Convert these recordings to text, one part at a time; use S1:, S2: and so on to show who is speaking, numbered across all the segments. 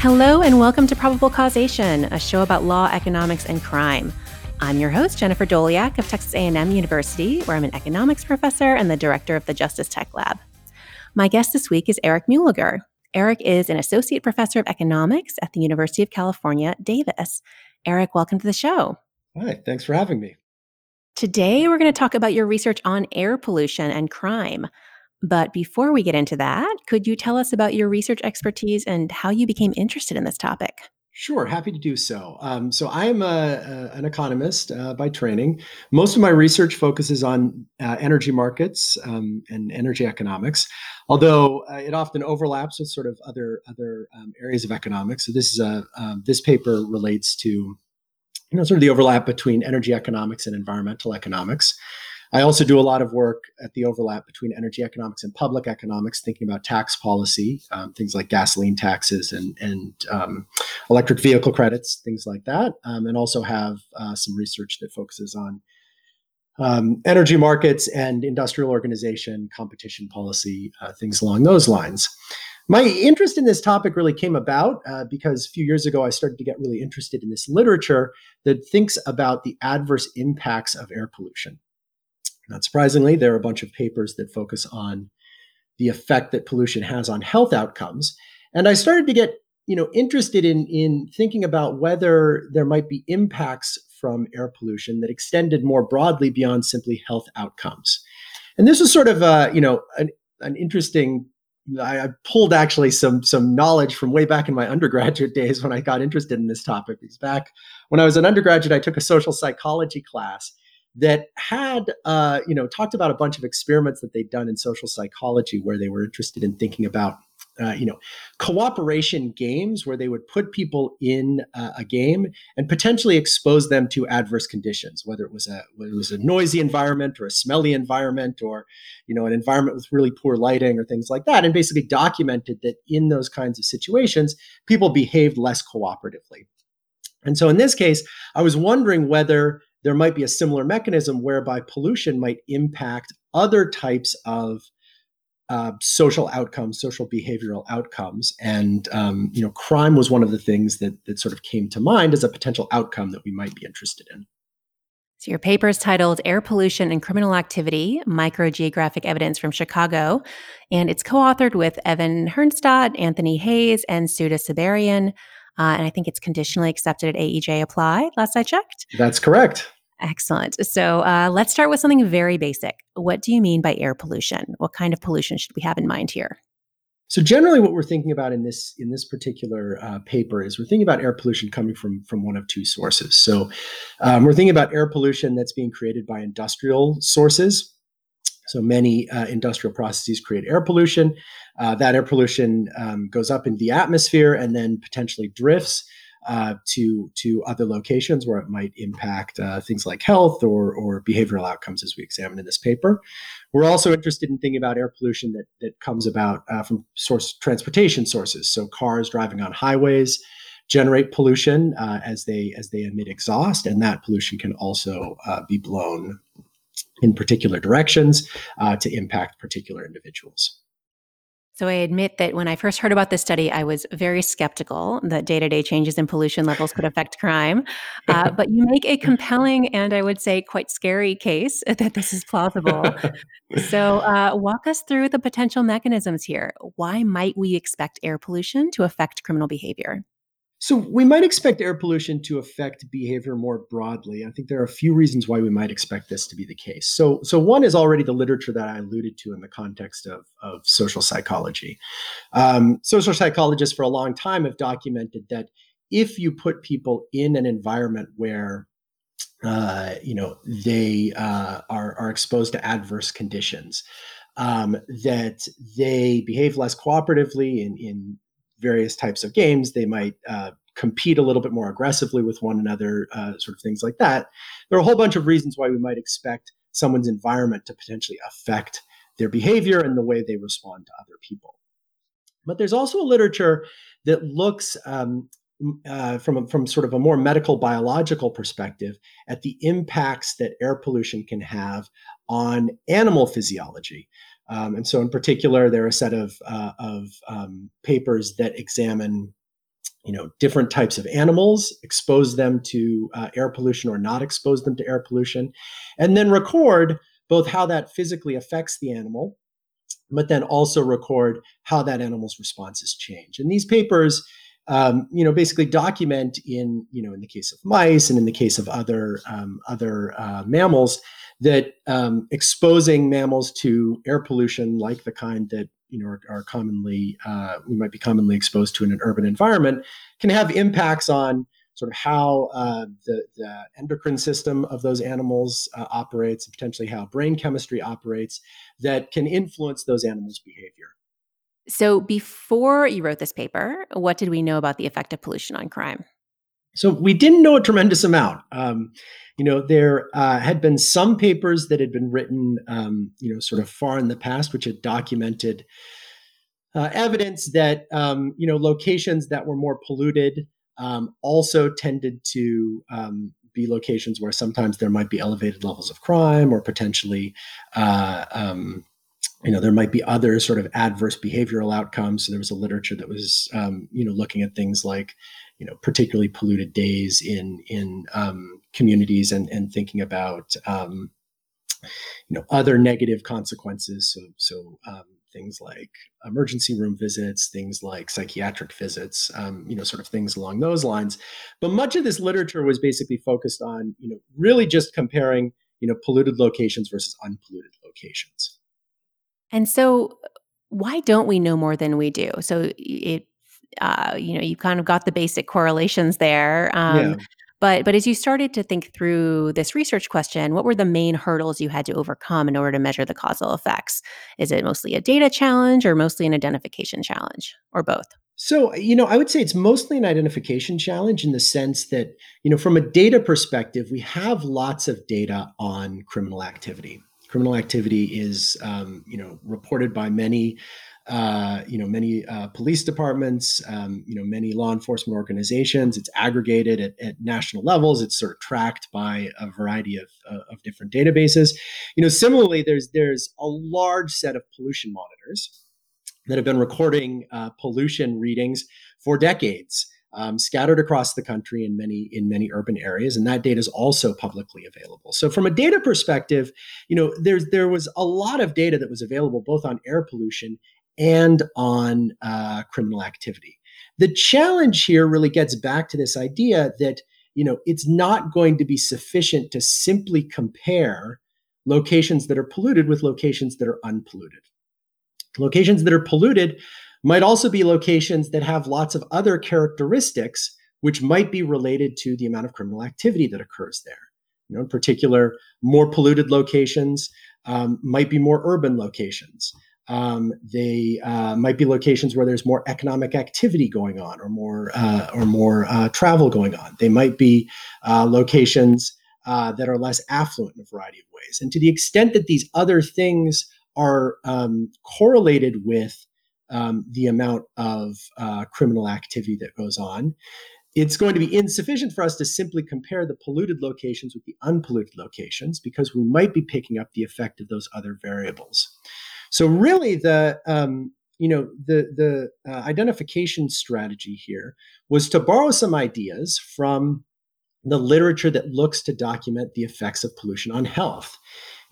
S1: Hello and welcome to Probable Causation, a show about law, economics, and crime. I'm your host, Jennifer Doleac of Texas A&M University, where I'm an economics professor and the director of the Justice Tech Lab. My guest this week is Eric Muehlegger. Eric is an associate professor of economics at the University of California, Davis. Eric, welcome to the show.
S2: Hi, thanks for having me.
S1: Today, we're going to talk about your research on air pollution and crime. But before we get into that, could you tell us about your research expertise and how you became interested in this topic?
S2: Sure, happy to do so. Um, so, I am a, a, an economist uh, by training. Most of my research focuses on uh, energy markets um, and energy economics, although uh, it often overlaps with sort of other other um, areas of economics. So, this is a um, this paper relates to you know sort of the overlap between energy economics and environmental economics. I also do a lot of work at the overlap between energy economics and public economics, thinking about tax policy, um, things like gasoline taxes and, and um, electric vehicle credits, things like that, um, and also have uh, some research that focuses on um, energy markets and industrial organization, competition policy, uh, things along those lines. My interest in this topic really came about uh, because a few years ago I started to get really interested in this literature that thinks about the adverse impacts of air pollution. Not surprisingly, there are a bunch of papers that focus on the effect that pollution has on health outcomes. And I started to get, you know, interested in, in thinking about whether there might be impacts from air pollution that extended more broadly beyond simply health outcomes. And this was sort of, uh, you know, an, an interesting I, I, pulled actually some some knowledge from way back in my undergraduate days when I got interested in this topic. Because back when I was an undergraduate, I took a social psychology class, that had uh, you know talked about a bunch of experiments that they'd done in social psychology where they were interested in thinking about uh, you know cooperation games where they would put people in uh, a game and potentially expose them to adverse conditions whether it was a it was a noisy environment or a smelly environment or you know an environment with really poor lighting or things like that and basically documented that in those kinds of situations people behaved less cooperatively. And so in this case i was wondering whether there might be a similar mechanism whereby pollution might impact other types of uh, social outcomes, social behavioral outcomes, and um, you know, crime was one of the things that that sort of came to mind as a potential outcome that we might be interested in.
S1: So your paper is titled "Air Pollution and Criminal Activity: Microgeographic Evidence from Chicago," and it's co-authored with Evan Herrnstadt, Anthony Heyes, and Soodeh Saberian. Uh, and I think it's conditionally accepted at AEJ Applied, last I checked.
S2: That's correct.
S1: Excellent. So uh, let's start with something very basic. What do you mean by air pollution? What kind of pollution should we have in mind here?
S2: So generally, what we're thinking about in this in this particular uh, paper is we're thinking about air pollution coming from from one of two sources. So um, we're thinking about air pollution that's being created by industrial sources. So many uh, industrial processes create air pollution. Uh, that air pollution um, goes up into the atmosphere and then potentially drifts uh, to to other locations where it might impact uh, things like health or or behavioral outcomes, as we examine in this paper. We're also interested in thinking about air pollution that that comes about uh, from source transportation sources. So cars driving on highways generate pollution uh, as they as they emit exhaust, and that pollution can also uh, be blown in particular directions to impact particular individuals.
S1: So I admit that when I first heard about this study, I was very skeptical that day to day changes in pollution levels could affect crime. Uh, but you make a compelling and I would say quite scary case that this is plausible. so uh, walk us through the potential mechanisms here. Why might we expect air pollution to affect criminal behavior?
S2: So we might expect air pollution to affect behavior more broadly. I think there are a few reasons why we might expect this to be the case. So, so one is already the literature that I alluded to in the context of, of social psychology. Um, social psychologists for a long time have documented that if you put people in an environment where uh, you know they uh, are, are exposed to adverse conditions, um, that they behave less cooperatively in, in various types of games. They might uh, compete a little bit more aggressively with one another, uh, sort of things like that. There are a whole bunch of reasons why we might expect someone's environment to potentially affect their behavior and the way they respond to other people. But there's also a literature that looks um, uh, from a, from sort of a more medical biological perspective at the impacts that air pollution can have on animal physiology. Um, and so, in particular, there are a set of, uh, of um, papers that examine you know different types of animals expose them to uh, air pollution or not expose them to air pollution and then record both how that physically affects the animal but then also record how that animal's responses change. And these papers um, you know basically document in you know in the case of mice and in the case of other um, other uh, mammals that um, exposing mammals to air pollution like the kind that you know are, are commonly uh, we might be commonly exposed to in an urban environment can have impacts on sort of how uh, the, the, endocrine system of those animals uh, operates and potentially how brain chemistry operates that can influence those animals behavior
S1: so before you wrote this paper what did we know about the effect of pollution on crime?
S2: So we didn't know a tremendous amount. Um, you know, there uh, had been some papers that had been written, um, you know, sort of far in the past, which had documented uh, evidence that, um, you know, locations that were more polluted um, also tended to um, be locations where sometimes there might be elevated levels of crime or potentially, uh, um, you know, there might be other sort of adverse behavioral outcomes. So there was a literature that was, um, you know, looking at things like, you know, particularly polluted days in in um, communities and and thinking about um, you know other negative consequences. So so um, things like emergency room visits, things like psychiatric visits, um, you know, sort of things along those lines. But much of this literature was basically focused on you know really just comparing you know polluted locations versus unpolluted locations.
S1: And so, why don't we know more than we do? So it uh, you know, you kind of got the basic correlations there. Um, yeah. But but as you started to think through this research question, what were the main hurdles you had to overcome in order to measure the causal effects? Is it mostly a data challenge or mostly an identification challenge or both?
S2: So, you know, I would say it's mostly an identification challenge in the sense that, you know, from a data perspective, we have lots of data on criminal activity. Criminal activity is, um, you know, reported by many uh, you know, many uh, police departments, um, you know, many law enforcement organizations. It's aggregated at, at, national levels. It's sort of tracked by a variety of, uh, of different databases. You know, similarly, there's there's a large set of pollution monitors that have been recording uh, pollution readings for decades. Um, scattered across the country in many in many urban areas, and that data is also publicly available. So, from a data perspective, you know, there's there was a lot of data that was available both on air pollution and on uh, criminal activity. The challenge here really gets back to this idea that you know it's not going to be sufficient to simply compare locations that are polluted with locations that are unpolluted. Locations that are polluted might also be locations that have lots of other characteristics which might be related to the amount of criminal activity that occurs there. You know, in particular, more polluted locations um, might be more urban locations. Um, they uh, might be locations where there's more economic activity going on, or more uh, or more uh, travel going on. They might be uh, locations uh, that are less affluent in a variety of ways. And to the extent that these other things are um, correlated with um, the amount of uh, criminal activity that goes on, it's going to be insufficient for us to simply compare the polluted locations with the unpolluted locations because we might be picking up the effect of those other variables. So really, the um, you know the the uh, identification strategy here was to borrow some ideas from the literature that looks to document the effects of pollution on health.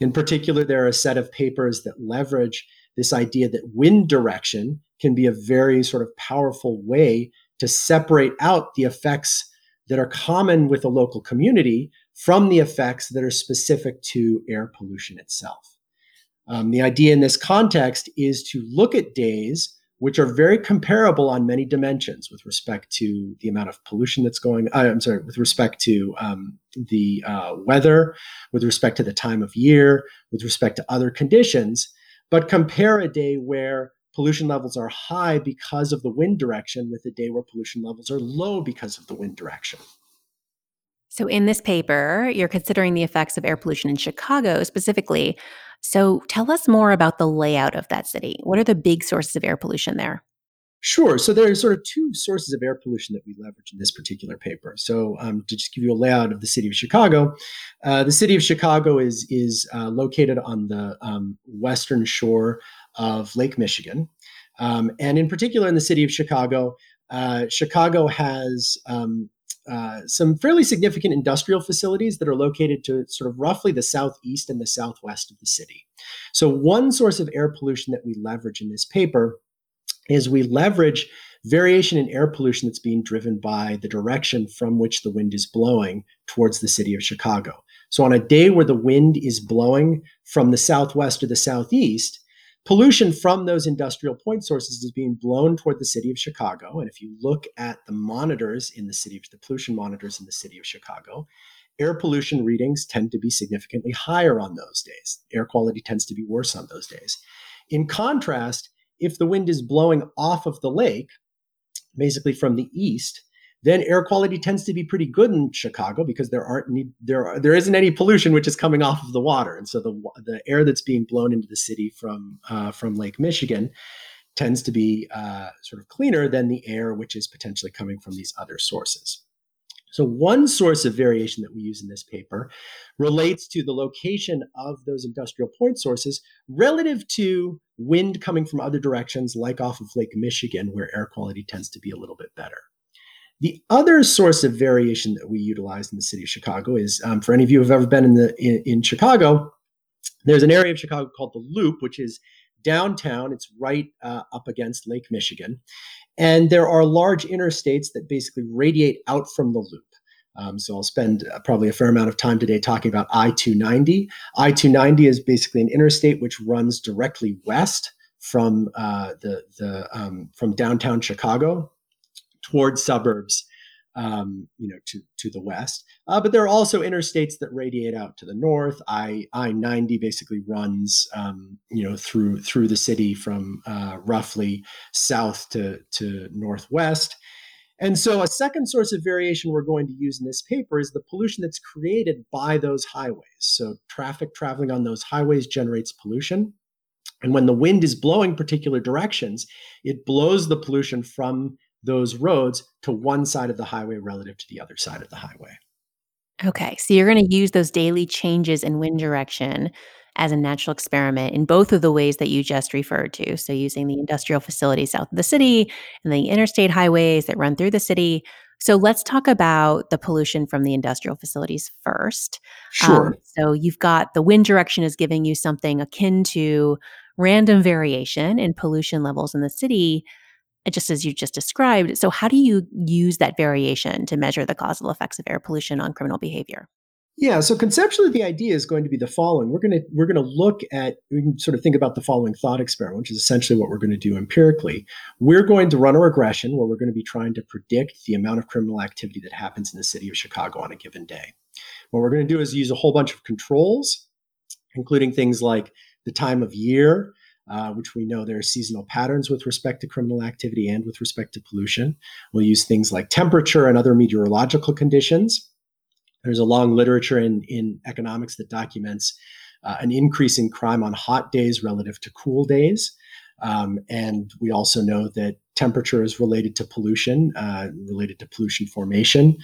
S2: In particular, there are a set of papers that leverage this idea that wind direction can be a very sort of powerful way to separate out the effects that are common with a local community from the effects that are specific to air pollution itself. Um, the idea in this context is to look at days which are very comparable on many dimensions with respect to the amount of pollution that's going. Uh, I'm sorry, with respect to um, the uh, weather, with respect to the time of year, with respect to other conditions, but compare a day where pollution levels are high because of the wind direction with a day where pollution levels are low because of the wind direction.
S1: So, in this paper, you're considering the effects of air pollution in Chicago specifically. So tell us more about the layout of that city. What are the big sources of air pollution there?
S2: Sure. So there are sort of two sources of air pollution that we leverage in this particular paper. So um, to just give you a layout of the city of Chicago, uh, the city of Chicago is is uh, located on the um, western shore of Lake Michigan, um, and in particular in the city of Chicago, uh, Chicago has um, uh, some fairly significant industrial facilities that are located to sort of roughly the southeast and the southwest of the city. So, one source of air pollution that we leverage in this paper is we leverage variation in air pollution that's being driven by the direction from which the wind is blowing towards the city of Chicago. So, on a day where the wind is blowing from the southwest to the southeast, pollution from those industrial point sources is being blown toward the city of Chicago. And if you look at the monitors in the city of the pollution monitors in the city of Chicago, air pollution readings tend to be significantly higher on those days. Air quality tends to be worse on those days. In contrast, if the wind is blowing off of the lake, basically from the east, then air quality tends to be pretty good in Chicago because there aren't any, there are, there isn't any pollution which is coming off of the water, and so the the air that's being blown into the city from uh, from Lake Michigan tends to be uh, sort of cleaner than the air which is potentially coming from these other sources. So one source of variation that we use in this paper relates to the location of those industrial point sources relative to wind coming from other directions, like off of Lake Michigan, where air quality tends to be a little bit better. The other source of variation that we utilize in the city of Chicago is um, for any of you who have ever been in the in, in, Chicago, there's an area of Chicago called the Loop, which is downtown. It's right uh, up against Lake Michigan, and there are large interstates that basically radiate out from the Loop. Um, so I'll spend uh, probably a fair amount of time today talking about I-290. I-290 is basically an interstate which runs directly west from uh, the the um, from downtown Chicago towards suburbs, um, you know, to to the west. Uh, but there are also interstates that radiate out to the north. I I ninety basically runs, um, you know, through through the city from uh, roughly south to to northwest. And so, a second source of variation we're going to use in this paper is the pollution that's created by those highways. So, traffic traveling on those highways generates pollution. And when the wind is blowing particular directions, it blows the pollution from those roads to one side of the highway relative to the other side of the highway.
S1: Okay, so you're going to use those daily changes in wind direction as a natural experiment in both of the ways that you just referred to. So, using the industrial facilities south of the city and the interstate highways that run through the city. So, let's talk about the pollution from the industrial facilities first.
S2: Sure. Um,
S1: so, you've got the wind direction is giving you something akin to random variation in pollution levels in the city just as you just described. So, how do you use that variation to measure the causal effects of air pollution on criminal behavior?
S2: Yeah, so conceptually, the idea is going to be the following: we're going to we're going to look at we can sort of think about the following thought experiment, which is essentially what we're going to do empirically. We're going to run a regression where we're going to be trying to predict the amount of criminal activity that happens in the city of Chicago on a given day. What we're going to do is use a whole bunch of controls, including things like the time of year, uh, which we know there are seasonal patterns with respect to criminal activity and with respect to pollution. We'll use things like temperature and other meteorological conditions. There's a long literature in, in economics that documents uh, an increase in crime on hot days relative to cool days. Um, and we also know that temperature is related to pollution, uh, related to pollution formation.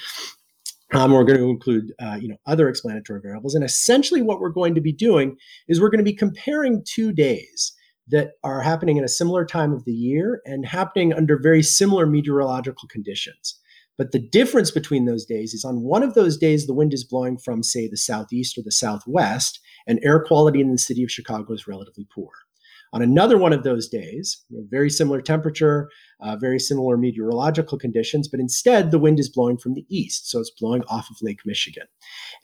S2: Um, we're going to include, uh, you know, other explanatory variables, and essentially, what we're going to be doing is we're going to be comparing two days that are happening in a similar time of the year and happening under very similar meteorological conditions. But the difference between those days is on one of those days, the wind is blowing from, say, the southeast or the southwest, and air quality in the city of Chicago is relatively poor. On another one of those days, you know, very similar temperature, uh, very similar meteorological conditions, but instead the wind is blowing from the east. So it's blowing off of Lake Michigan.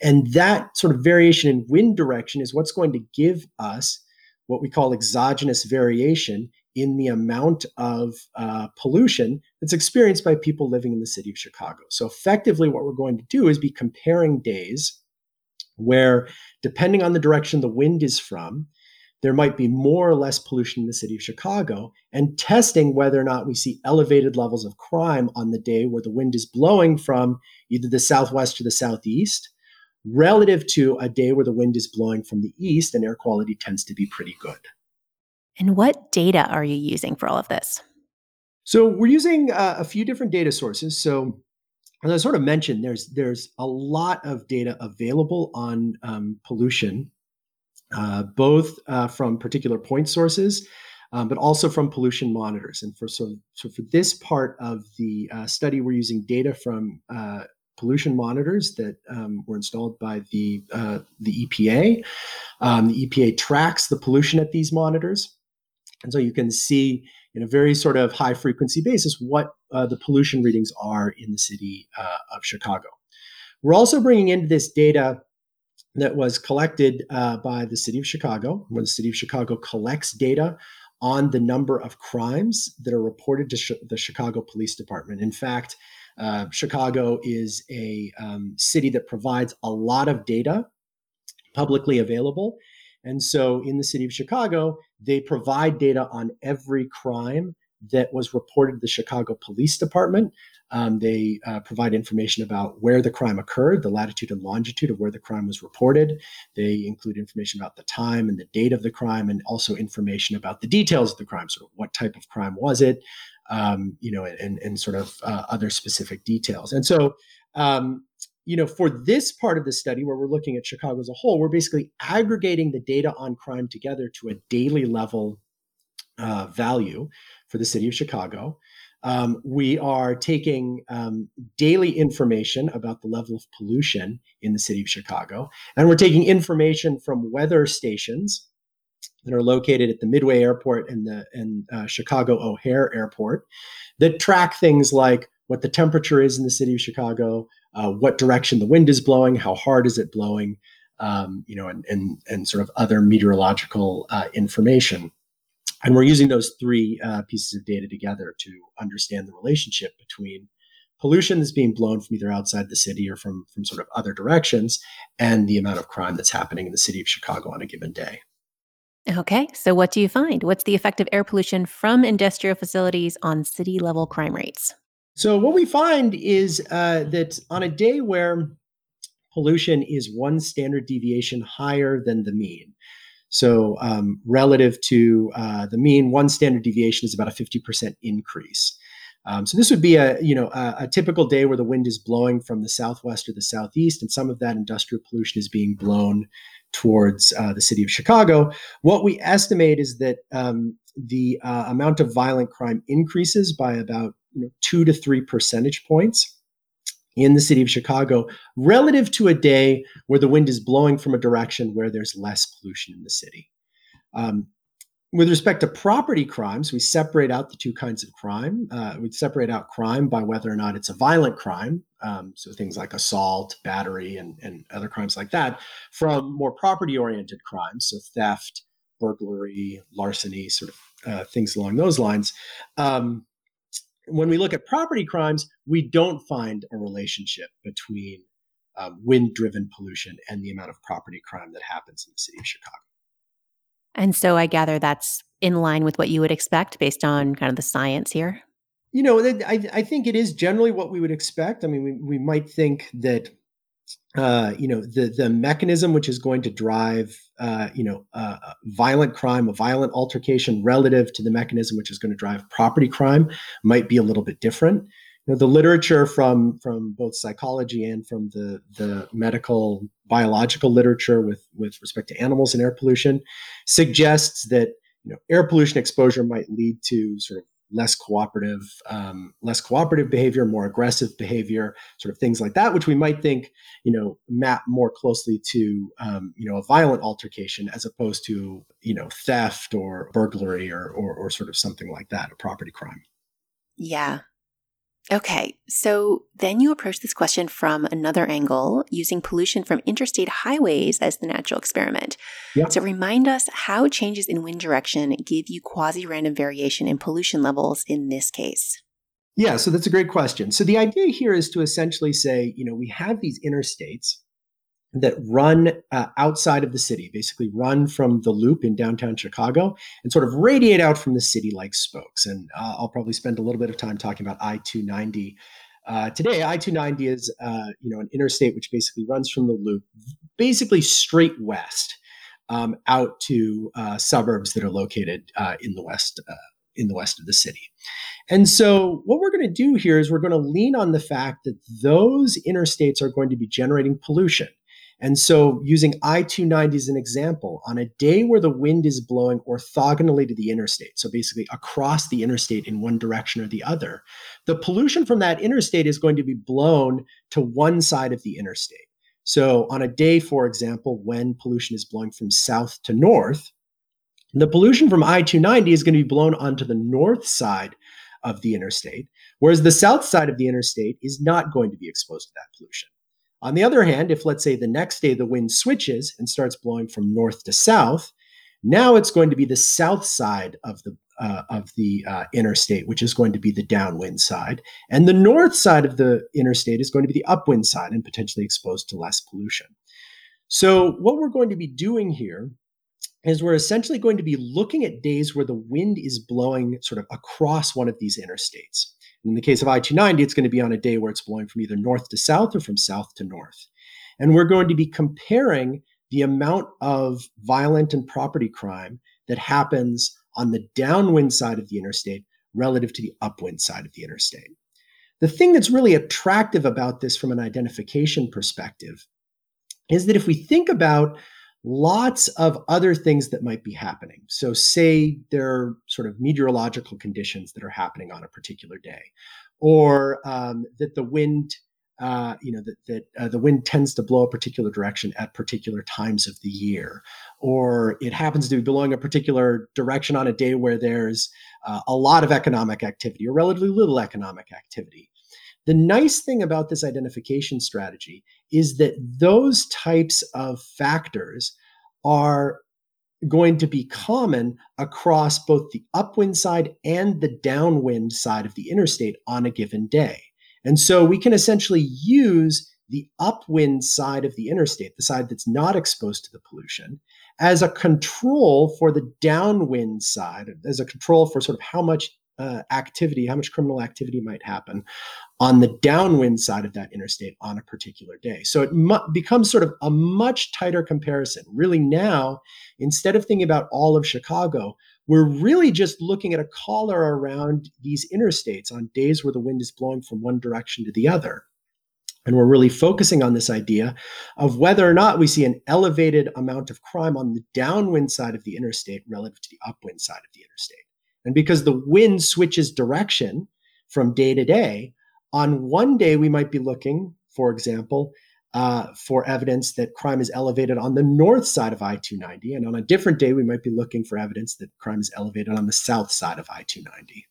S2: And that sort of variation in wind direction is what's going to give us what we call exogenous variation in the amount of uh, pollution that's experienced by people living in the city of Chicago. So, effectively, what we're going to do is be comparing days where, depending on the direction the wind is from, there might be more or less pollution in the city of Chicago, and testing whether or not we see elevated levels of crime on the day where the wind is blowing from either the southwest or the southeast, relative to a day where the wind is blowing from the east and air quality tends to be pretty good.
S1: And what data are you using for all of this?
S2: So we're using uh, a few different data sources. So as I sort of mentioned, there's there's a lot of data available on um, pollution, uh, both uh, from particular point sources, um, but also from pollution monitors. And for so, so for this part of the uh, study, we're using data from uh, pollution monitors that um, were installed by the uh, the EPA. Um, the EPA tracks the pollution at these monitors, and so you can see in a very sort of high frequency basis what uh, the pollution readings are in the city uh, of Chicago. We're also bringing into this data that was collected uh, by the city of Chicago, where the city of Chicago collects data on the number of crimes that are reported to sh- the Chicago Police Department. In fact, uh, Chicago is a um, city that provides a lot of data publicly available. And so in the city of Chicago, they provide data on every crime that was reported to the Chicago Police Department. Um, they uh, provide information about where the crime occurred, the latitude and longitude of where the crime was reported. They include information about the time and the date of the crime, and also information about the details of the crime. So, what type of crime was it, um, you know, and, and sort of uh, other specific details. And so, um, you know, for this part of the study where we're looking at Chicago as a whole, we're basically aggregating the data on crime together to a daily level uh, value for the city of Chicago. Um, we are taking um, daily information about the level of pollution in the city of Chicago, and we're taking information from weather stations that are located at the Midway Airport and the and uh, Chicago O'Hare Airport that track things like what the temperature is in the city of Chicago, uh, what direction the wind is blowing, how hard is it blowing, um, you know, and, and and sort of other meteorological uh, information. And we're using those three uh, pieces of data together to understand the relationship between pollution that's being blown from either outside the city or from, from sort of other directions and the amount of crime that's happening in the city of Chicago on a given day.
S1: Okay, so what do you find? What's the effect of air pollution from industrial facilities on city level crime rates?
S2: So, what we find is uh, that on a day where pollution is one standard deviation higher than the mean, so um, relative to uh, the mean, one standard deviation is about a 50% increase. Um, so this would be a you know a, a, typical day where the wind is blowing from the southwest or the southeast, and some of that industrial pollution is being blown towards uh, the city of Chicago. What we estimate is that um, the uh, amount of violent crime increases by about you know, two to three percentage points in the city of Chicago relative to a day where the wind is blowing from a direction where there's less pollution in the city. Um, with respect to property crimes, we separate out the two kinds of crime. Uh, we separate out crime by whether or not it's a violent crime, um, so things like assault, battery, and, and other crimes like that, from more property oriented crimes, so theft, burglary, larceny, sort of uh, things along those lines. Um, when we look at property crimes, we don't find a relationship between uh, wind driven pollution and the amount of property crime that happens in the city of Chicago.
S1: And so I gather that's in line with what you would expect based on kind of the science here.
S2: You know, I, I think it is generally what we would expect. I mean, we, we might think that uh, you know the the mechanism which is going to drive uh, you know uh, violent crime, a violent altercation, relative to the mechanism which is going to drive property crime, might be a little bit different. You know, the literature from from both psychology and from the the medical biological literature with with respect to animals and air pollution suggests that you know air pollution exposure might lead to sort of less cooperative, um, less cooperative behavior, more aggressive behavior, sort of things like that, which we might think, you know, map more closely to, um, you know, a violent altercation as opposed to, you know, theft or burglary or, or, or sort of something like that, a property crime.
S1: Yeah, Okay, so then you approach this question from another angle using pollution from interstate highways as the natural experiment. Yep. So remind us how changes in wind direction give you quasi random variation in pollution levels in this case.
S2: Yeah, so that's a great question. So the idea here is to essentially say, you know, we have these interstates that run uh, outside of the city, basically run from the loop in downtown Chicago and sort of radiate out from the city like spokes. And uh, I'll probably spend a little bit of time talking about I 290. Uh, today, I 290 is uh, you know an interstate which basically runs from the loop, basically straight west um, out to uh, suburbs that are located uh, in the west in the west of the city. And so, what we're going to do here is we're going to lean on the fact that those interstates are going to be generating pollution. And so, using I 290 as an example, on a day where the wind is blowing orthogonally to the interstate, so basically across the interstate in one direction or the other, the pollution from that interstate is going to be blown to one side of the interstate. So, on a day, for example, when pollution is blowing from south to north, the pollution from I 290 is going to be blown onto the north side of the interstate, whereas the south side of the interstate is not going to be exposed to that pollution. On the other hand, if let's say the next day the wind switches and starts blowing from north to south, now it's going to be the south side of the uh, of the uh, interstate, which is going to be the downwind side, and the north side of the interstate is going to be the upwind side and potentially exposed to less pollution. So, what we're going to be doing here is we're essentially going to be looking at days where the wind is blowing sort of across one of these interstates. In the case of I 290, it's going to be on a day where it's blowing from either north to south or from south to north. And we're going to be comparing the amount of violent and property crime that happens on the downwind side of the interstate relative to the upwind side of the interstate. The thing that's really attractive about this from an identification perspective is that if we think about lots of other things that might be happening. So, say there are sort of meteorological conditions that are happening on a particular day, or um, that the wind, uh, you know, that, that uh, the wind tends to blow a particular direction at particular times of the year, or it happens to be blowing a particular direction on a day where there's uh, a lot of economic activity or relatively little economic activity. The nice thing about this identification strategy is that those types of factors are going to be common across both the upwind side and the downwind side of the interstate on a given day. And so we can essentially use the upwind side of the interstate, the side that's not exposed to the pollution, as a control for the downwind side, as a control for sort of how much uh, activity, how much criminal activity might happen on the downwind side of that interstate on a particular day. So it mu- becomes sort of a much tighter comparison. Really, now, instead of thinking about all of Chicago, we're really just looking at a collar around these interstates on days where the wind is blowing from one direction to the other. And we're really focusing on this idea of whether or not we see an elevated amount of crime on the downwind side of the interstate relative to the upwind side of the interstate. And because the wind switches direction from day to day, on one day, we might be looking, for example, uh, for evidence that crime is elevated on the north side of I 290. And on a different day, we might be looking for evidence that crime is elevated on the south side of I 290.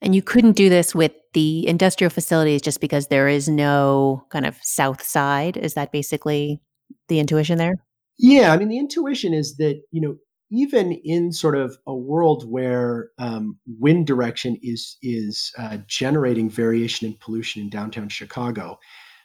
S1: And you couldn't do this with the industrial facilities just because there is no kind of south side. Is that basically the intuition there?
S2: Yeah, I mean, the intuition is that, you know, even in sort of a world where um, wind direction is is uh, generating variation in pollution in downtown Chicago,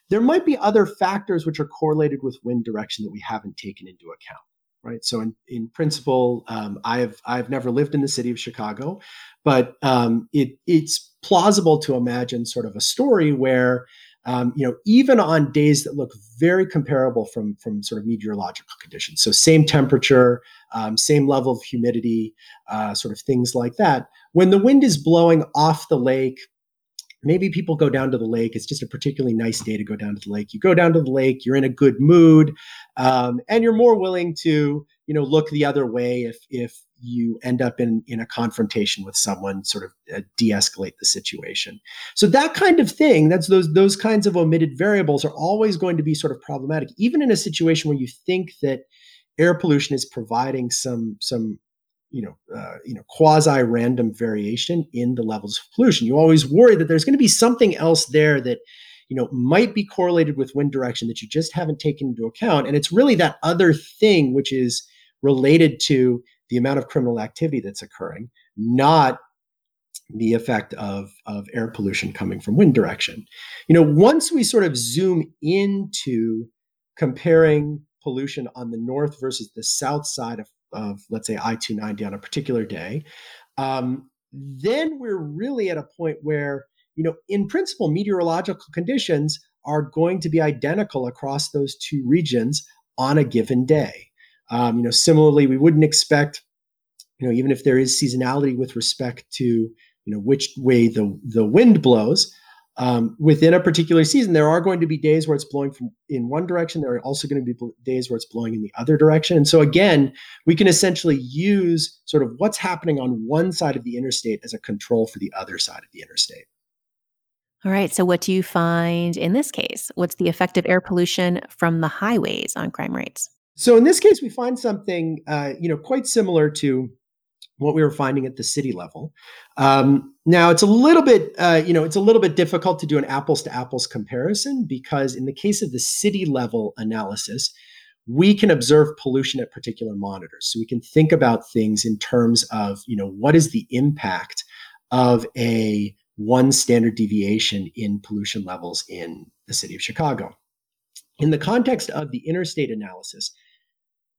S2: there might be other factors which are correlated with wind direction that we haven't taken into account. Right. So in, in principle, um, I've I've never lived in the city of Chicago, but um, it it's plausible to imagine sort of a story where um, you know, even on days that look very comparable from from sort of meteorological conditions. So same temperature, um, same level of humidity, uh, sort of things like that. When the wind is blowing off the lake, maybe people go down to the lake. It's just a particularly nice day to go down to the lake. You go down to the lake, you're in a good mood, um, and you're more willing to you know look the other way if if you end up in in a confrontation with someone sort of uh, de-escalate the situation. So that kind of thing that's those those kinds of omitted variables are always going to be sort of problematic even in a situation where you think that air pollution is providing some some you know uh, you know quasi random variation in the levels of pollution. You always worry that there's going to be something else there that you know might be correlated with wind direction that you just haven't taken into account. And it's really that other thing which is related to the amount of criminal activity that's occurring, not the effect of, of air pollution coming from wind direction. You know, once we sort of zoom into comparing pollution on the north versus the south side of, of let's say, I 290 on a particular day, um, then we're really at a point where, you know, in principle, meteorological conditions are going to be identical across those two regions on a given day. Um, you know, similarly, we wouldn't expect, you know, even if there is seasonality with respect to, you know, which way the the wind blows, um, within a particular season, there are going to be days where it's blowing from in one direction. There are also going to be days where it's blowing in the other direction. And so again, we can essentially use sort of what's happening on one side of the interstate as a control for the other side of the interstate.
S1: All right. So, what do you find in this case? What's the effect of air pollution from the highways on crime rates?
S2: So, in this case, we find something, uh, you know, quite similar to what we were finding at the city level. Um, now, it's a little bit, uh, you know, it's a little bit difficult to do an apples to apples comparison because in the case of the city level analysis, we can observe pollution at particular monitors. So we can think about things in terms of, you know, what is the impact of a one standard deviation in pollution levels in the city of Chicago. In the context of the interstate analysis,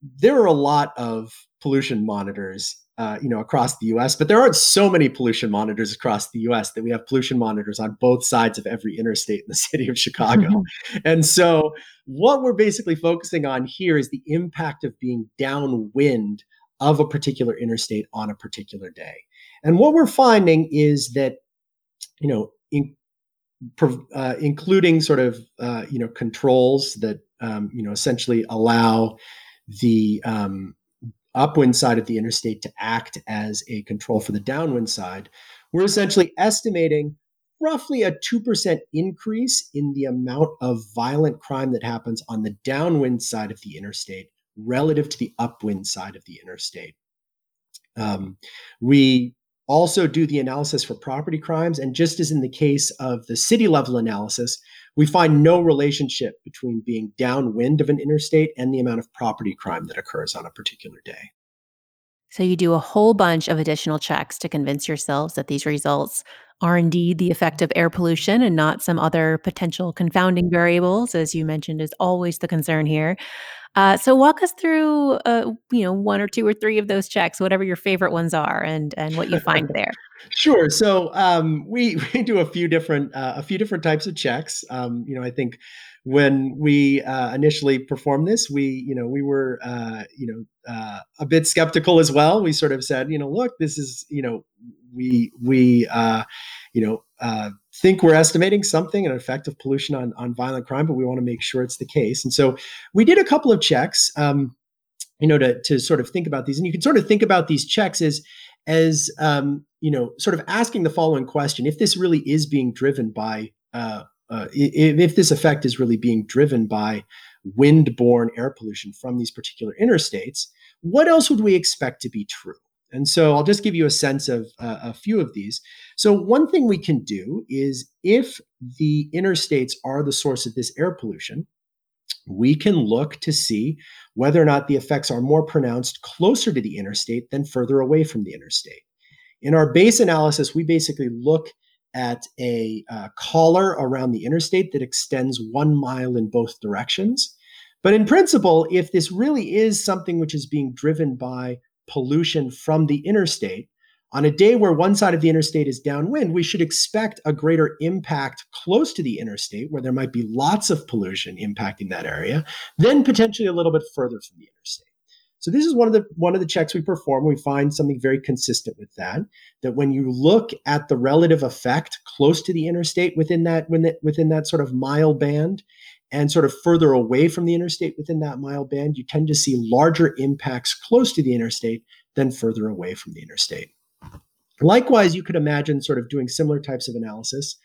S2: there are a lot of pollution monitors uh, you know, across the U.S. But there aren't so many pollution monitors across the U.S. that we have pollution monitors on both sides of every interstate in the city of Chicago. Mm-hmm. And so, what we're basically focusing on here is the impact of being downwind of a particular interstate on a particular day. And what we're finding is that, you know, in, uh, including sort of uh, you know controls that um, you know essentially allow the um, upwind side of the interstate to act as a control for the downwind side, we're essentially estimating roughly a 2% increase in the amount of violent crime that happens on the downwind side of the interstate relative to the upwind side of the interstate. Um, we also do the analysis for property crimes. And just as in the case of the city level analysis, we find no relationship between being downwind of an interstate and the amount of property crime that occurs on a particular day.
S1: So you do a whole bunch of additional checks to convince yourselves that these results are indeed the effect of air pollution and not some other potential confounding variables, as you mentioned, is always the concern here. Uh, so walk us through, uh, you know, one or two or three of those checks, whatever your favorite ones are, and and what you find there.
S2: Sure. So um, we we do a few different uh, a few different types of checks. Um, you know, I think when we uh, initially performed this, we you know we were uh, you know uh, a bit skeptical as well. We sort of said, you know, look, this is you know we we uh, you know uh, think we're estimating something an effect of pollution on on violent crime, but we want to make sure it's the case. And so we did a couple of checks. Um, you know, to to sort of think about these, and you can sort of think about these checks as as um, you know, sort of asking the following question: If this really is being driven by, uh, uh, if, if this effect is really being driven by wind-borne air pollution from these particular interstates, what else would we expect to be true? And so I'll just give you a sense of uh, a few of these. So, one thing we can do is if the interstates are the source of this air pollution, we can look to see whether or not the effects are more pronounced closer to the interstate than further away from the interstate. In our base analysis, we basically look at a uh, collar around the interstate that extends one mile in both directions. But in principle, if this really is something which is being driven by pollution from the interstate, on a day where one side of the interstate is downwind, we should expect a greater impact close to the interstate, where there might be lots of pollution impacting that area, then potentially a little bit further from the interstate. So this is one of the one of the checks we perform. We find something very consistent with that. That when you look at the relative effect close to the interstate within that within that sort of mile band, and sort of further away from the interstate within that mile band, you tend to see larger impacts close to the interstate than further away from the interstate. Likewise, you could imagine sort of doing similar types of analysis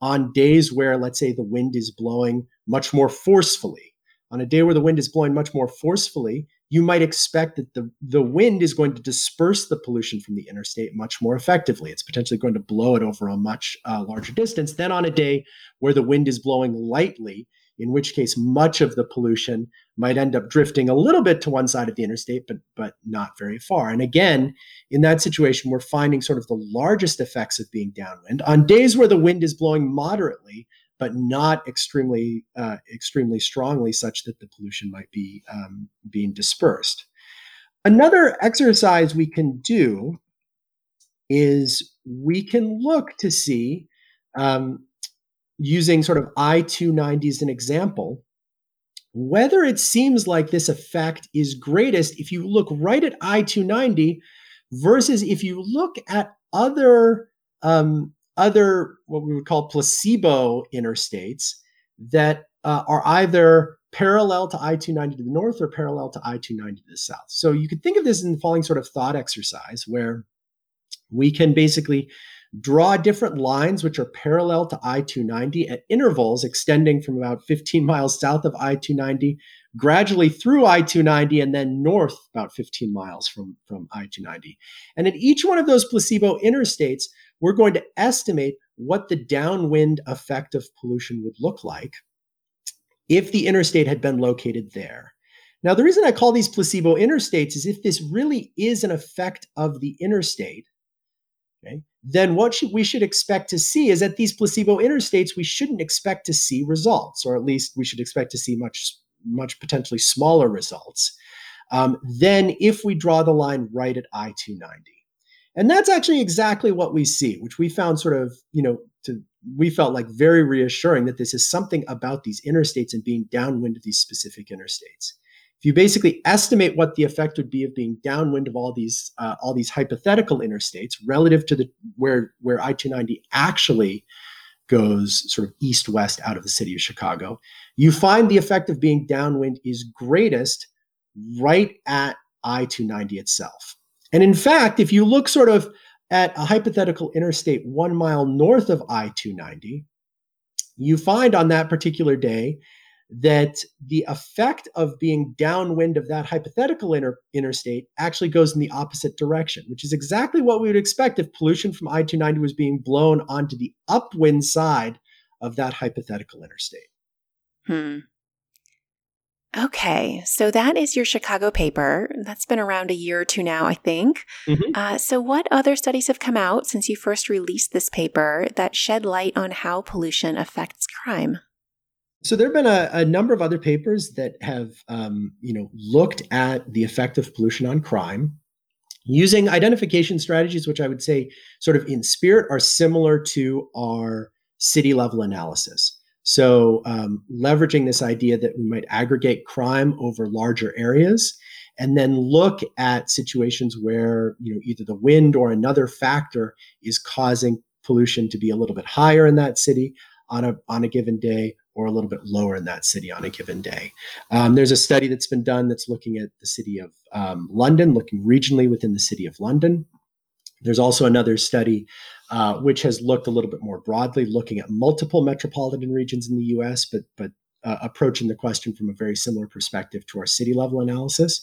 S2: on days where, let's say, the wind is blowing much more forcefully. On a day where the wind is blowing much more forcefully, you might expect that the, the wind is going to disperse the pollution from the interstate much more effectively. It's potentially going to blow it over a much uh, larger distance than on a day where the wind is blowing lightly in which case much of the pollution might end up drifting a little bit to one side of the interstate, but but not very far. And again, in that situation, we're finding sort of the largest effects of being downwind on days where the wind is blowing moderately, but not extremely uh, extremely strongly, such that the pollution might be um, being dispersed. Another exercise we can do is we can look to see um, using sort of I 290 as an example, whether it seems like this effect is greatest if you look right at I 290 versus if you look at other um, other what we would call placebo interstates that uh, are either parallel to I 290 to the north or parallel to I 290 to the south. So you could think of this in the following sort of thought exercise where we can basically draw different lines which are parallel to I 290 at intervals extending from about 15 miles south of I 290, gradually through I 290, and then north about 15 miles from, from I 290. And at each one of those placebo interstates, we're going to estimate what the downwind effect of pollution would look like if the interstate had been located there. Now, the reason I call these placebo interstates is if this really is an effect of the interstate, okay, then what should, we should expect to see is at these placebo interstates, we shouldn't expect to see results, or at least we should expect to see much, much potentially smaller results um, than if we draw the line right at I 290. And that's actually exactly what we see, which we found sort of, you know, to, we felt like very reassuring that this is something about these interstates and being downwind of these specific interstates. If you basically estimate what the effect would be of being downwind of all these uh, all these hypothetical interstates relative to the where where I-290 actually goes sort of east west out of the city of Chicago, you find the effect of being downwind is greatest right at I-290 itself. And in fact, if you look sort of at a hypothetical interstate one mile north of I 290, you find on that particular day that the effect of being downwind of that hypothetical inter- interstate actually goes in the opposite direction, which is exactly what we would expect if pollution from I 290 was being blown onto the upwind side of that hypothetical interstate.
S1: Hmm. Okay, so that is your Chicago paper. That's been around a year or two now, I think. Mm-hmm. Uh, so, what other studies have come out since you first released this paper that shed light on how pollution affects crime?
S2: So there have been a, a number of other papers that have, um, you know, looked at the effect of pollution on crime using identification strategies, which I would say, sort of in spirit, are similar to our city level analysis. So, um, leveraging this idea that we might aggregate crime over larger areas and then look at situations where you know either the wind or another factor is causing pollution to be a little bit higher in that city on a on a given day or a little bit lower in that city on a given day. Um, there's a study that's been done that's looking at the city of um, London, looking regionally within the city of London. There's also another study uh, which has looked a little bit more broadly, looking at multiple metropolitan regions in the US, but, but uh, approaching the question from a very similar perspective to our city level analysis.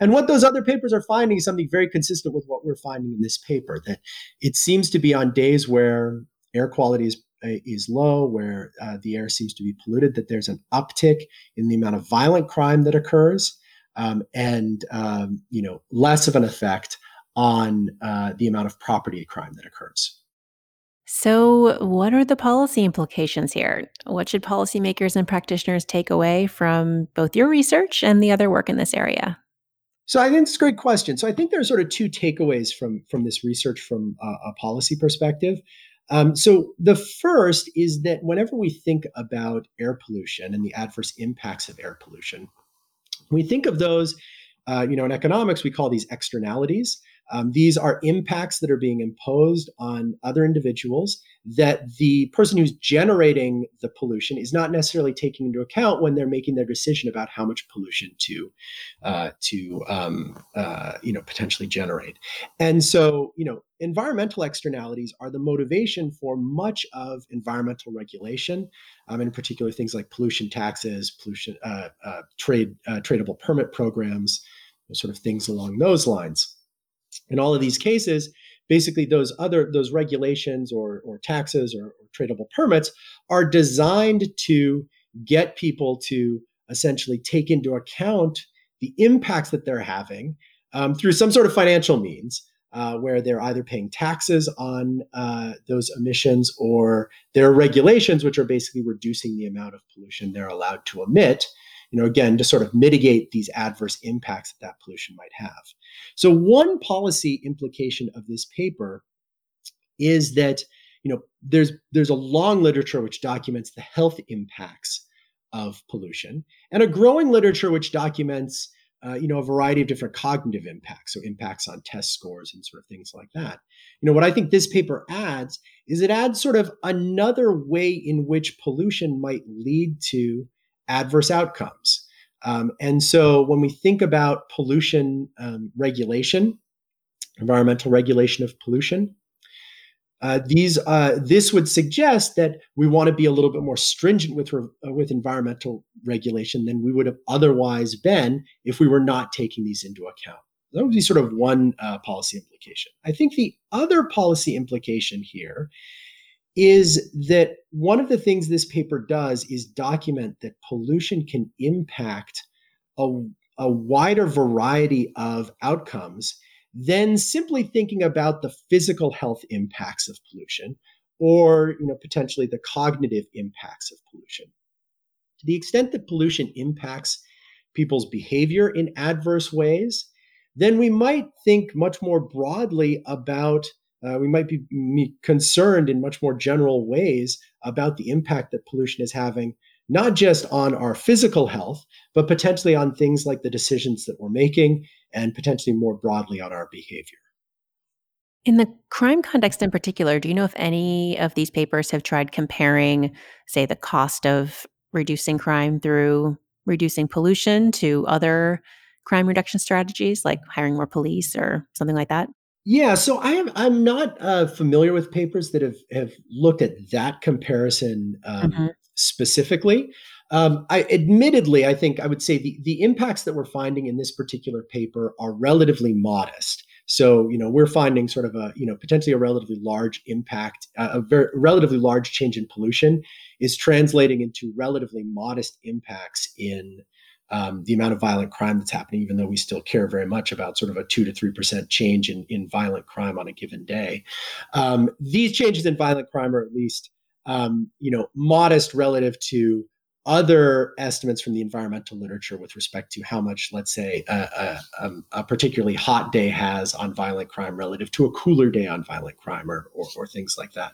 S2: And what those other papers are finding is something very consistent with what we're finding in this paper that it seems to be on days where air quality is, is low, where uh, the air seems to be polluted, that there's an uptick in the amount of violent crime that occurs, um, and um, you know less of an effect on uh, the amount of property crime that occurs.
S1: So, what are the policy implications here? What should policymakers and practitioners take away from both your research and the other work in this area?
S2: So, I think it's a great question. So, I think there are sort of two takeaways from from this research from a, a policy perspective. Um, so, the first is that whenever we think about air pollution and the adverse impacts of air pollution, we think of those. Uh, you know, in economics, we call these externalities. Um, these are impacts that are being imposed on other individuals that the person who's generating the pollution is not necessarily taking into account when they're making their decision about how much pollution to uh, to um, uh, you know potentially generate. And so you know environmental externalities are the motivation for much of environmental regulation, um, in particular things like pollution taxes, pollution uh, uh trade uh, tradable permit programs, sort of things along those lines in all of these cases basically those other those regulations or, or taxes or, or tradable permits are designed to get people to essentially take into account the impacts that they're having um, through some sort of financial means uh, where they're either paying taxes on uh, those emissions or there are regulations which are basically reducing the amount of pollution they're allowed to emit you know, again, to sort of mitigate these adverse impacts that that pollution might have. So one policy implication of this paper is that, you know, there's there's a long literature which documents the health impacts of pollution and a growing literature which documents uh, you know, a variety of different cognitive impacts, so impacts on test scores and sort of things like that. You know, what I think this paper adds is it adds sort of another way in which pollution might lead to adverse outcomes. Um, and so when we think about pollution um, regulation, environmental regulation of pollution, uh, these uh, this would suggest that we want to be a little bit more stringent with uh, with environmental regulation than we would have otherwise been if we were not taking these into account. That would be sort of one uh, policy implication. I think the other policy implication here is that one of the things this paper does is document that pollution can impact a, a wider variety of outcomes than simply thinking about the physical health impacts of pollution or you know potentially the cognitive impacts of pollution. To the extent that pollution impacts people's behavior in adverse ways then we might think much more broadly about uh, we might be concerned in much more general ways about the impact that pollution is having not just on our physical health, but potentially on things like the decisions that we're making and potentially more broadly on our behavior.
S1: In the crime context in particular, do you know if any of these papers have tried comparing, say, the cost of reducing crime through reducing pollution to other crime reduction strategies like hiring more police or something like that?
S2: Yeah, so I am I'm not uh, familiar with papers that have have looked at that comparison um, mm-hmm specifically. Um, I admittedly, I think I would say the, the impacts that we're finding in this particular paper are relatively modest. So, you know, we're finding sort of a, you know, potentially a relatively large impact, uh, a very relatively large change in pollution is translating into relatively modest impacts in um, the amount of violent crime that's happening, even though we still care very much about sort of a two to three percent change in, in violent crime on a given day. Um, these changes in violent crime are at least um, you know, modest relative to other estimates from the environmental literature with respect to how much, let's say, a, a, um, a, particularly hot day has on violent crime relative to a cooler day on violent crime or, or, or things like that.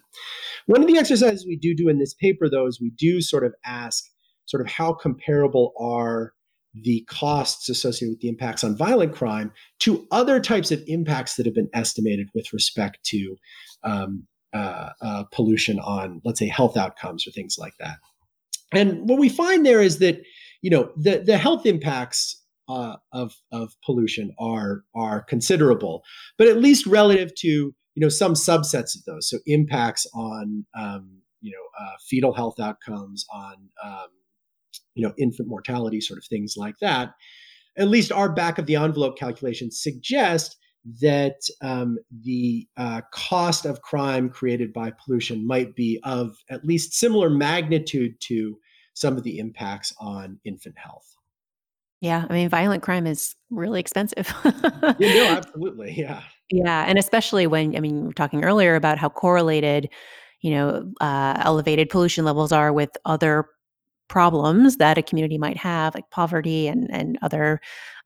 S2: One of the exercises we do do in this paper, though, is we do sort of ask sort of how comparable are the costs associated with the impacts on violent crime to other types of impacts that have been estimated with respect to um, uh, uh, pollution on, let's say, health outcomes or things like that. And what we find there is that, you know, the, the health impacts uh, of, of pollution are, are considerable, but at least relative to, you know, some subsets of those. So impacts on, um, you know, uh, fetal health outcomes, on, um, you know, infant mortality, sort of things like that. At least our back of the envelope calculations suggest that um, the uh, cost of crime created by pollution might be of at least similar magnitude to some of the impacts on infant health.
S1: Yeah, I mean, violent crime is really expensive.
S2: yeah, no, absolutely. Yeah.
S1: Yeah, and especially when I mean, we were talking earlier about how correlated, you know, uh, elevated pollution levels are with other problems that a community might have, like poverty and and other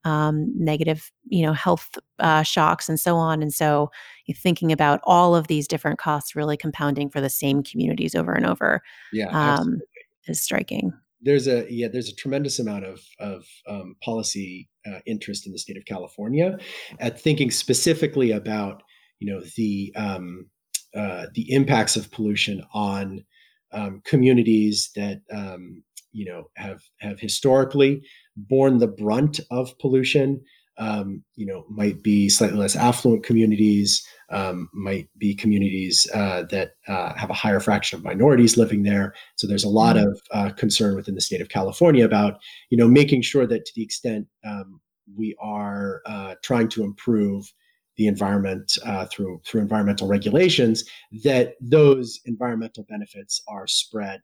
S1: um, negative, you know, health uh, shocks and so on. And so, thinking about all of these different costs really compounding for the same communities over and over,
S2: yeah, um,
S1: is striking.
S2: There's a yeah, there's a tremendous amount of of um, policy uh, interest in the state of California at thinking specifically about you know the um, uh, the impacts of pollution on um, communities that um, you know have have historically borne the brunt of pollution. Um, you know, might be slightly less affluent communities, um, might be communities uh, that uh, have a higher fraction of minorities living there. So there's a lot mm-hmm. of uh, concern within the state of California about, you know, making sure that to the extent um, we are uh, trying to improve the environment uh, through through environmental regulations, that those environmental benefits are spread,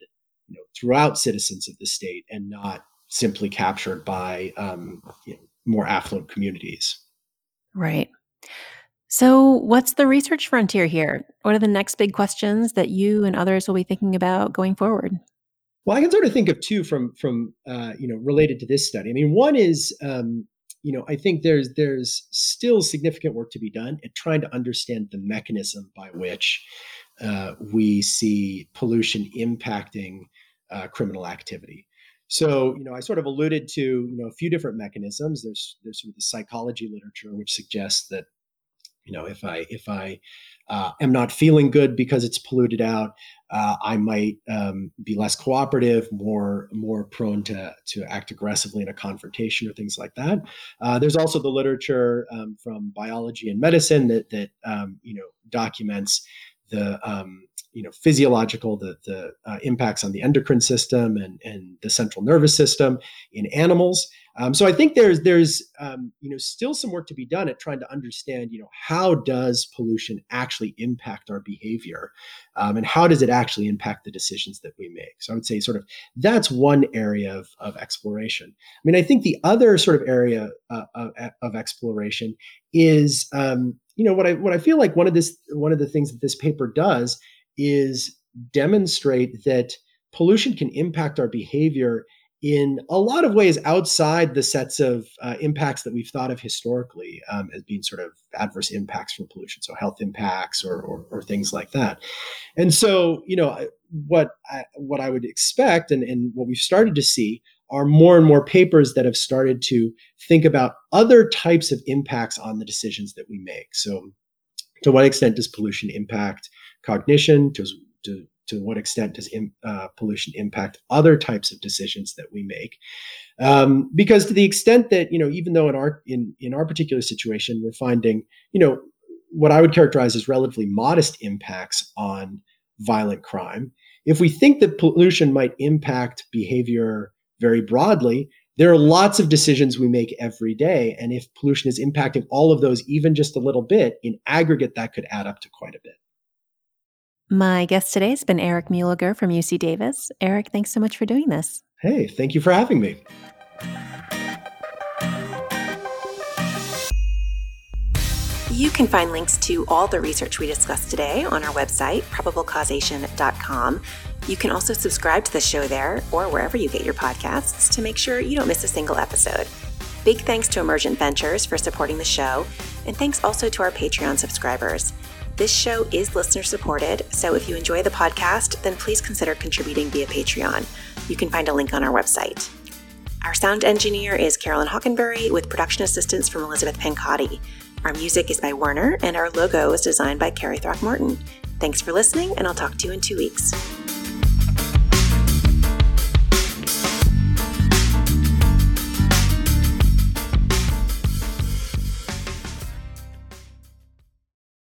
S2: you know, throughout citizens of the state and not simply captured by um, you know, more affluent communities.
S1: Right. So, what's the research frontier here? What are the next big questions that you and others will be thinking about going forward?
S2: Well, I can sort of think of two from from uh, you know related to this study. I mean, one is um, you know I think there's there's still significant work to be done at trying to understand the mechanism by which uh, we see pollution impacting uh, criminal activity. So, you know, I sort of alluded to, you know, a few different mechanisms. There's there's sort of the psychology literature which suggests that, you know, if I if I uh, am not feeling good because it's polluted out, uh, I might um, be less cooperative, more more prone to to act aggressively in a confrontation or things like that. Uh, there's also the literature um, from biology and medicine that that um, you know documents the um, you know physiological the the uh, impacts on the endocrine system and and the central nervous system in animals um, so I think there's there's um, you know still some work to be done at trying to understand you know how does pollution actually impact our behavior, um, and how does it actually impact the decisions that we make. So I would say sort of that's one area of, of exploration. I mean I think the other sort of area uh, of, of, exploration is um, you know what I what I feel like one of this one of the things that this paper does is demonstrate that pollution can impact our behavior in a lot of ways outside the sets of uh, impacts that we've thought of historically um, as being sort of adverse impacts from pollution, so health impacts or, or, or things like that. And so, you know, what I, what I would expect, and, and what we've started to see, are more and more papers that have started to think about other types of impacts on the decisions that we make. So, to what extent does pollution impact cognition? To, to to what extent does in, uh, pollution impact other types of decisions that we make um, because to the extent that you know even though in our in in our particular situation we're finding you know what i would characterize as relatively modest impacts on violent crime if we think that pollution might impact behavior very broadly there are lots of decisions we make every day and if pollution is impacting all of those even just a little bit in aggregate that could add up to quite a bit
S1: my guest today has been Eric Muehlegger from UC Davis. Eric, thanks so much for doing this.
S2: Hey, thank you for having me.
S1: You can find links to all the research we discussed today on our website, probablecausation.com. You can also subscribe to the show there or wherever you get your podcasts to make sure you don't miss a single episode. Big thanks to Emergent Ventures for supporting the show, and thanks also to our Patreon subscribers. This show is listener supported, so if you enjoy the podcast, then please consider contributing via Patreon. You can find a link on our website. Our sound engineer is Carolyn Hockenberry with production assistance from Elizabeth Pancotti. Our music is by Werner, and our logo is designed by Carrie Throckmorton. Thanks for listening, and I'll talk to you in two weeks.